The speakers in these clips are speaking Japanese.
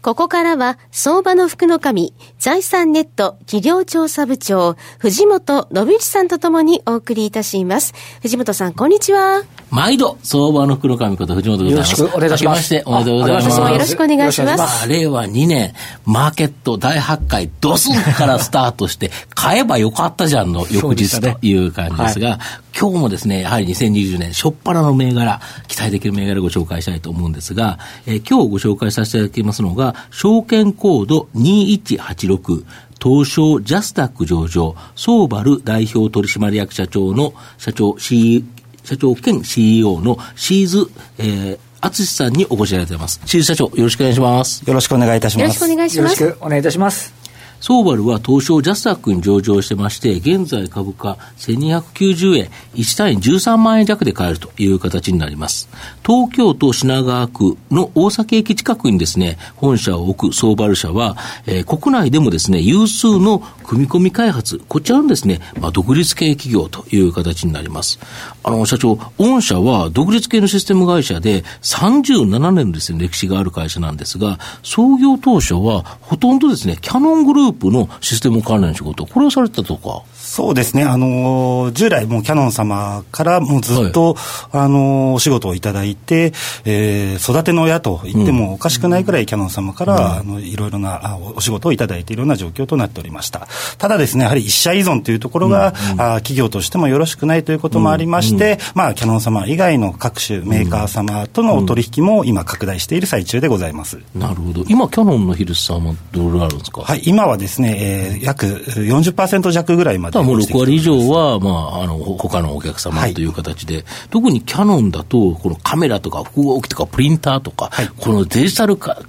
ここからは、相場の福の神、財産ネット企業調査部長、藤本信一さんとともにお送りいたします。藤本さん、こんにちは。毎度、相場の福の神こと藤本でございます。よろしくお願いします。ましておめでとうございます。よろしくお願いします。まあ、令和2年、マーケット大発会、ドスンからスタートして、買えばよかったじゃんの翌日という感じですが、今日もですね、やはり2020年、初っ端の銘柄、期待できる銘柄をご紹介したいと思うんですが、えー、今日ご紹介させていただきますのが、証券コード2186、東証ジャスタック上場、ソーバル代表取締役社長の社長、C、社長兼 CEO のシーズ、えー、淳さんにお越しいただいています。シーズ社長、よろしくお願いします。よろしくお願いいたします。よろしくお願いします。よろしくお願いいたします。ソーバルは東証ジャスタックに上場してまして、現在株価1290円、1単位13万円弱で買えるという形になります。東京都品川区の大崎駅近くにですね、本社を置くソーバル社は、えー、国内でもですね、有数の組み込み開発、こちらのですね、まあ、独立系企業という形になります。あの、社長、御社は独立系のシステム会社で37年のですね、歴史がある会社なんですが、創業当初はほとんどですね、キャノングループのシステム関連の仕事、これをされてたとか。そうですね、あの従来、もうキャノン様からもうずっと、はい、あのお仕事をいただいて、えー、育ての親と言ってもおかしくないくらい、キャノン様から、うん、あのいろいろなお仕事をいただいているような状況となっておりました。ただですね、やはり一社依存というところが、うんうん、あ企業としてもよろしくないということもありまして、うんうん、まあ、キャノン様以外の各種メーカー様とのお取引も今、拡大している最中でございます。なるほど、今、キャノンの比率さんはどれぐらいあるんですか、はい、今はですね、えー、約40%弱ぐらいまで。もう6割以上は、まあ、あの、他のお客様という形で、はい、特にキャノンだと、このカメラとか複合機とかプリンターとか、はい、このデジタル化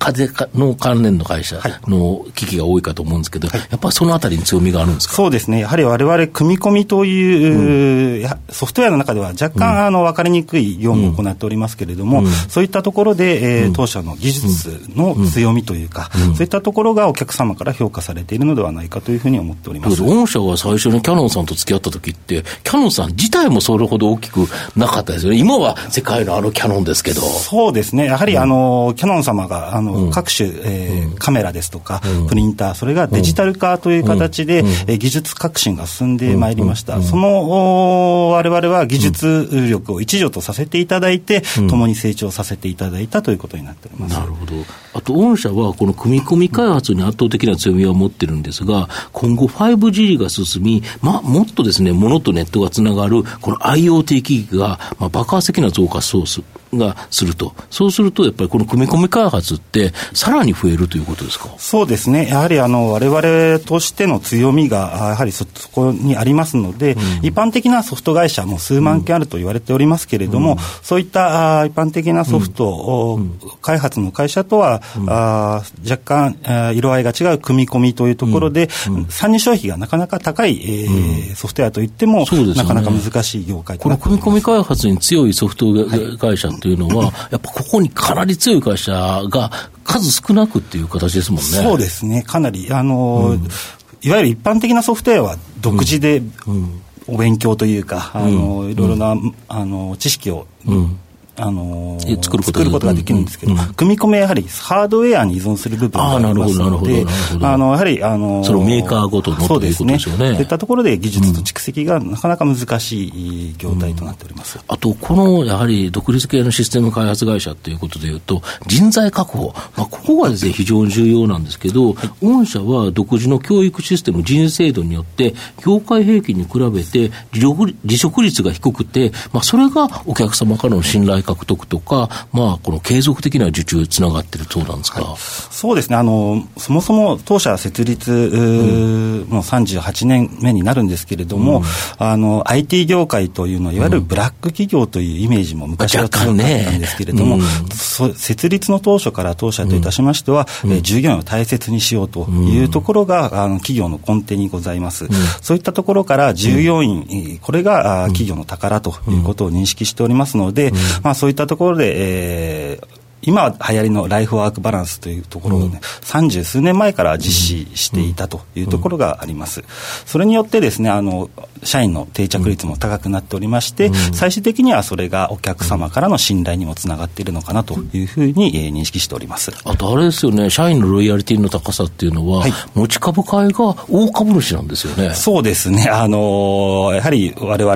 の関連の会社の機器が多いかと思うんですけど、はい、やっぱりそのあたりに強みがあるんですか？そうですね。やはり我々、組み込みという、うん、ソフトウェアの中では若干、うん、あの、分かりにくい業務を行っておりますけれども、うん、そういったところで、えー、当社の技術の強みというか、そういったところがお客様から評価されているのではないかというふうに思っております。御社は最初にキャノンさんと付き合った時って、キャノンさん自体もそれほど大きくなかったですよね。今は世界のあのキャノンですけど。そうですね。やはり、あの、キャノン様が、あの、各種、えー、カメラですとか、プリンター、それがデジタル化という形で、え技術革新が進んでまいりました。その、我々は技術力を一助とさせていただいて、共に成長させていただいたということになっております。なるほど。あと、御社はこの組み込み開発に圧倒的な強みを持ってるんですが、今後 5G が進み、まあ、もっとですね、ものとネットがつながる、この IoT 機器が、まあ、爆発的な増加ソース。がすると。そうすると、やっぱりこの組み込み開発って、さらに増えるということですか？そうですね。やはり、あの、我々としての強みが、やはりそこにありますので、うん、一般的なソフト会社も数万件あると言われておりますけれども、うん、そういった一般的なソフト、うん、開発の会社とは、あ若干色合いが違う組み込みというところで、参入消費がなかなか高い、えーソフトウェアといっても、ね、なかなか難しい業界この組み込み開発に強いソフト会社というのは、はい、やっぱここにかなり強い会社が数少なくっていう形ですもんね。そうですね、かなり、あの、うん、いわゆる一般的なソフトウェアは独自で、お勉強というか、あのいろいろな、あの知識を、うんあのー、作ることができる。んですけど、うん、組み込みはやはりハードウェアに依存する部分がありますので、あのやはり、あのー、そのメーカーごとのそうですね、そういったところで技術と蓄積がなかなか難しい業態となっております、うん、あと、このやはり独立系のシステム開発会社ということでいうと、人材確保、まあ、ここがですね、非常に重要なんですけど、はい、御社は独自の教育システム、人制度によって、業界平均に比べて離職率が低くて、まあ、それがお客様からの信頼獲得とか、まあ、この継続的な受注つながってるそうなんですか、はい、そうですね。あの、そもそも当社設立、うん、もう38年目になるんですけれども、うん、あの IT 業界というのは、いわゆるブラック企業というイメージも昔は強かったんですけれども、ねうん、設立の当初から当社といたしましては、うん、従業員を大切にしようというところが、あの企業の根底にございます。そういったところから従業員、これが企業の宝ということを認識しておりますので、まあ、そういったところで、えー今流行りのライフワークバランスというところをね、三、十、数年前から実施していたというところがあります。それによってですね、あの、社員の定着率も高くなっておりまして、最終的にはそれがお客様からの信頼にもつながっているのかなというふうに、えー、認識しております。あとあれですよね、社員のロイヤリティの高さっていうのは、はい、持ち株会が大株主なんですよね。そうですね。あのー、やはり我々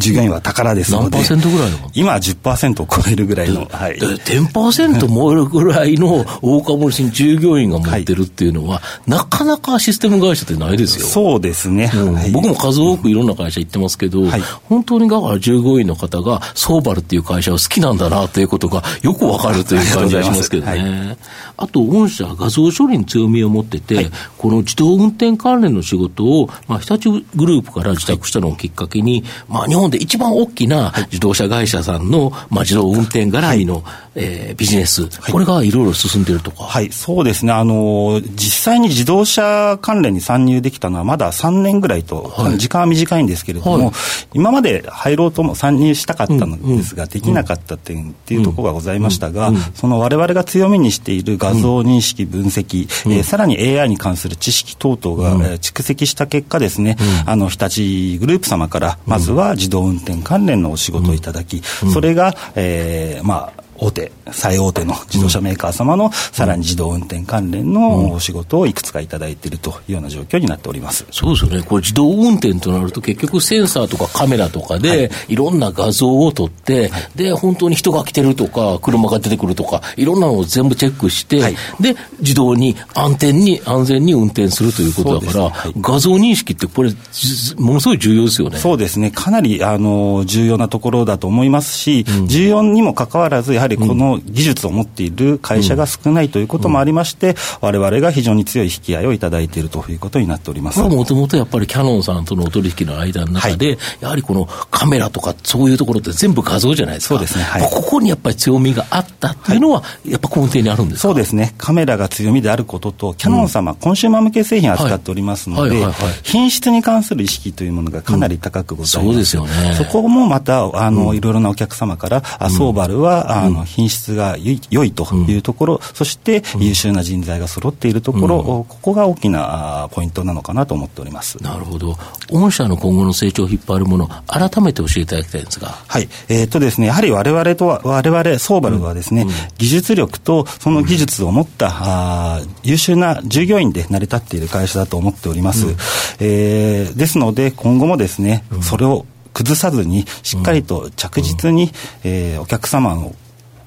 従業員は宝ですので、何パーセントぐらいの？今は10%を超えるぐらいの、はい、10%もえるぐらいの大株主に従業員が持ってるっていうのは、はい、なかなかシステム会社ってないですよ。そうですね、うん。はい、僕も数多くいろんな会社行ってますけど、はい、本当にだから従業員の方が、ソーバルっていう会社を好きなんだなということがよくわかるという感じがしますけどね。あと、御社、画像処理に強みを持ってて、この自動運転関連の仕事を、まあ、日立グループから自宅したのをきっかけに、まあ、日本で一番大きな自動車会社さんの、まあ、自動運転絡みの、えー、ビジネス、これがいろいろ進んでるとか？はい、そうですね。あの、実際に自動車関連に参入できたのはまだ3年ぐらいと、はい、時間は短いんですけれども、はい、今まで入ろうとも参入したかったのですが、うん、できなかった点っていうところがございましたが、うん。うん、その我々が強みにしている画像認識分析、うん、えー、さらに AI に関する知識等々が、えー、蓄積した結果ですね、あの、日立グループ様から、まずは自動運転関連のお仕事をいただき、それが、えー、まあ、大手、最大手の自動車メーカー様の、さらに自動運転関連のお仕事をいくつかいただいているというような状況になっております。そうですよね。これ自動運転となると結局センサーとかカメラとかで、い、ろんな画像を撮って、はい、で、本当に人が来てるとか、車が出てくるとか、いろんなのを全部チェックして、はい、で、自動に安全に、安全に運転するということだから、はい、画像認識ってこれ、ものすごい重要ですよね。そうですね。かなり、あの、重要なところだと思いますし、うん、重要にもかかわらず、やはりりこの技術を持っている会社が少ないということもありまして、われわれが非常に強い引き合いをいただいているということになっておりますもともとやっぱりキヤノンさんとのお取引の間の中で、はい、やはりこのカメラとかそういうところって全部画像じゃないですか。そうですね。はい、ここにやっぱり強みがあったっていうのは、やっぱ根底にあるんですそうですね。カメラが強みであることと、キヤノン様、うん、コンシューマー向け製品を扱っておりますので、品質に関する意識というものがかなり高くございます。うん、そうですよね。そこもまた、あの、いろいろなお客様から、あソーバルは、あの、品質が良いというところ、うん、そして優秀な人材が揃っているところ、うん、ここが大きなポイントなのかなと思っております。なるほど、御社の今後の成長を引っ張るもの、改めて教えていただきたいんですが。はい、えー、っとですね、やはりわれとは、われわれ、ソーバルはですね、うん、技術力とその技術を持った、うん、あ優秀な従業員で成り立っている会社だと思っております。うん、えー、ですので、今後もですね、それを崩さずに、しっかりと着実に、うん、えー、お客様の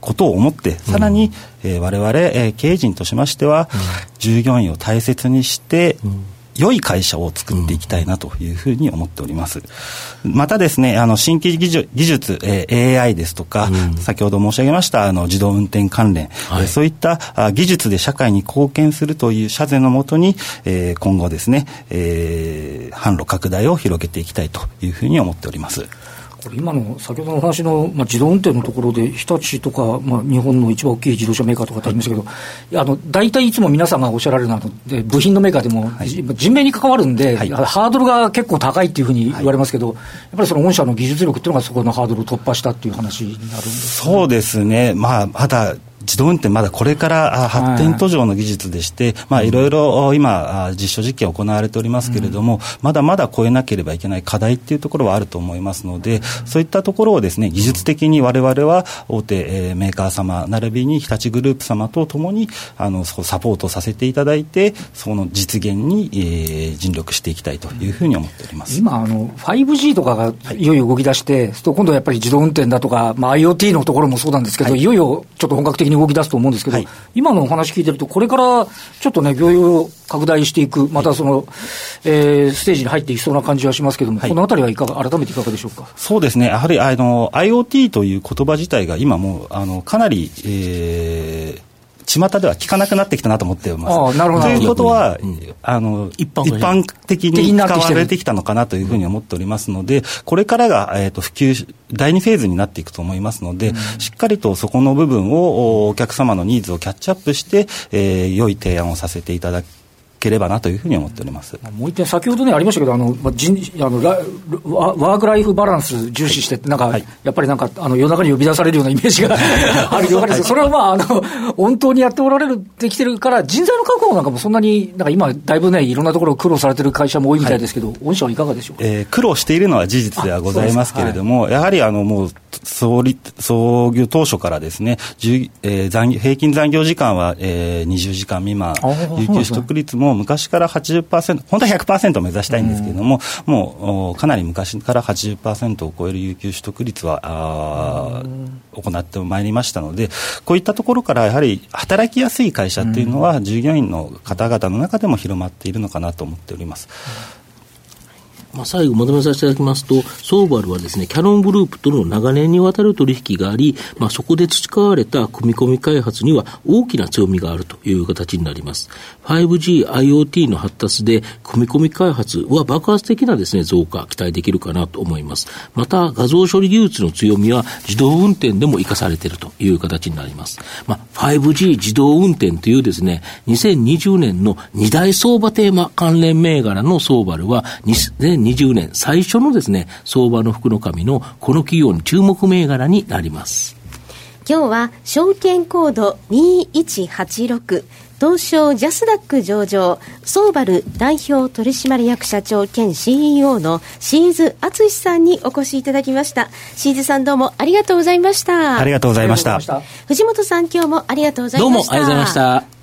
ことを思って、さらに、うんえー、我々、えー、経営陣としましては、うん、従業員を大切にして、うん。良い会社を作っていきたいなというふうに思っております。またですね、あの、新規技術、技術えー、AI ですとか、うん、先ほど申し上げました、あの、自動運転関連、はい、そういったあ技術で社会に貢献するという社税のもとに、えー、今後ですね、えー、販路拡大を広げていきたいというふうに思っております。これ今の先ほどのお話の、まあ、自動運転のところで、日立とか、まあ、日本の一番大きい自動車メーカーとかってありましたけど、はい、あの大体いつも皆さんがおっしゃられるのは、で部品のメーカーでも、はい、人命に関わるんで、はい、ハードルが結構高いっていうふうに言われますけど、やっぱりその御社の技術力っていうのが、そこのハードルを突破したっていう話になるんです、そうですね、まあ、まだ自動運転まだこれから発展途上の技術でして、まあ、いろいろ今、実証実験行われておりますけれども、まだまだ超えなければいけない課題っていうところはあると思いますので、そういったところをですね、技術的にわれわれは大手メーカー様、並びに日立グループ様とともに、あの、サポートさせていただいて、その実現に、えー、尽力していきたいというふうに思っております。今、あの、5G とかがい。よいよ動き出して、はい、今度はやっぱり自動運転だとか、まあ、IoT のところもそうなんですけど、はい、いよいよちょっと本格的にに動き出すと思うんですけど、はい、今のお話聞いてると、これからちょっとね、業用を拡大していく、またその、えー、ステージに入っていきそうな感じはしますけれども、はい、このあたりはいかが、改めていかがでしょうか？そうですね、やはりあの IoT という言葉自体が今もうあのかなり、えー、巷では聞かなくなってきたなと思っています。あなるほど。ということは、うん、あの一般一般的に使われてきたのかなというふうに思っておりますので、これからが、えーと、普及、第2フェーズになっていくと思いますので、うん、しっかりとそこの部分をお客様のニーズをキャッチアップして、えー、良い提案をさせていただければなというふうに思っております。もう一点、先ほどね、ありましたけど、あの人あのワーク・ライフ・バランス重視して、なんか、はい、やっぱりなんか、あの夜中に呼び出されるようなイメージが あるようです。けど、それはまあ、あの本当にやっておられるできてるから、人材の確保なんかもそんなに、なんか今、だいぶね、いろんなところ苦労されてる会社も多いみたいですけど、はい、御社はいかがでしょうか、えー、苦労しているのは事実ではございますけれども、はい、やはりあのもう創立創業当初からですね、えー、残平均残業時間は、えー、20時間未満、有給取得率も昔から80%、本当は100%を目指したいんですけれども、うん、もうかなり昔から80%を超える有給取得率はあ行ってまいりましたので、こういったところからやはり働きやすい会社というのは、従業員の方々の中でも広まっているのかなと思っております。まあ、最後まとめさせていただきますと、ソーバルはですね、キャノングループとの長年にわたる取引があり、まあ、そこで培われた組み込み開発には大きな強みがあるという形になります。5G、IoT の発達で、組み込み開発は爆発的なですね、増加、期待できるかなと思います。また、画像処理技術の強みは自動運転でも活かされているという形になります。まあ、5G 自動運転というですね、2020年の2大相場テーマ関連銘柄のソーバルは、2020年最初のですね、相場の福の神のこの企業に注目銘柄になります。今日は証券コード2186東証ジャスダック上場ソーバル代表取締役社長兼 CEO のシーズ敦さんにお越しいただきました。シーズさんどうもありがとうございました。ありがとうございました。藤本さん今日もありがとうございました。どうもありがとうございました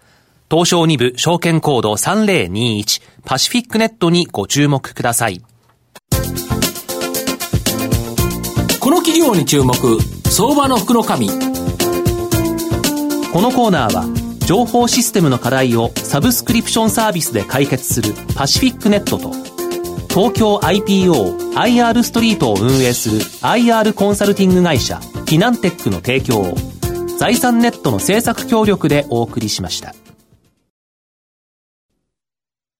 東証2部証券コード3021パシフィックネットにご注目ください。この企業に注目、相場の福の神。このコーナーは、情報システムの課題をサブスクリプションサービスで解決するパシフィックネットと、東京 IPO IR ストリートを運営する IR コンサルティング会社フィナンテックの提供を財産ネットの政策協力でお送りしました。